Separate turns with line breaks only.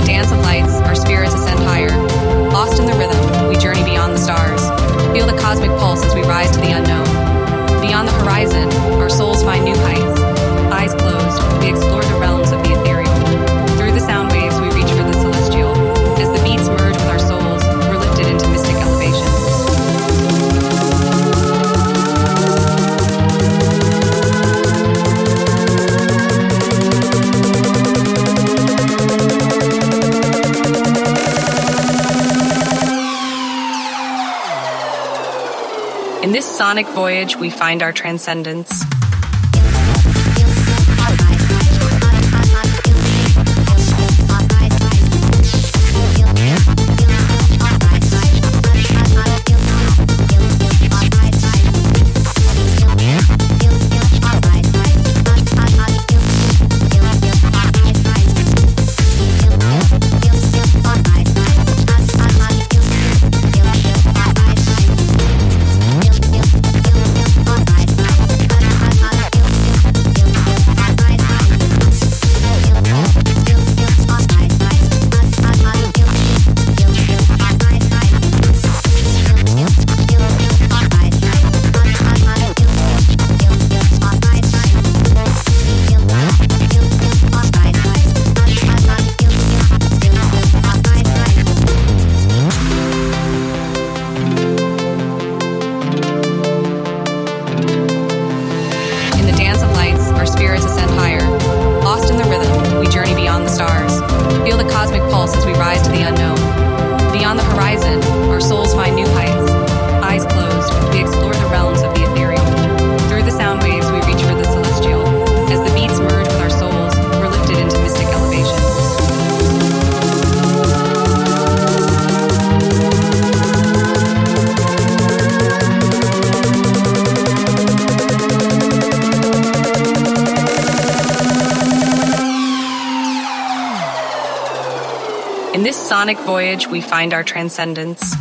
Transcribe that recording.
the dance of lights, our spirits ascend higher. Lost in the rhythm, we journey beyond the stars. Feel the cosmic pulse as we rise to the unknown. Beyond the horizon, our souls find new heights. Eyes closed, we explore the realm. In this sonic voyage, we find our transcendence. In this sonic voyage, we find our transcendence.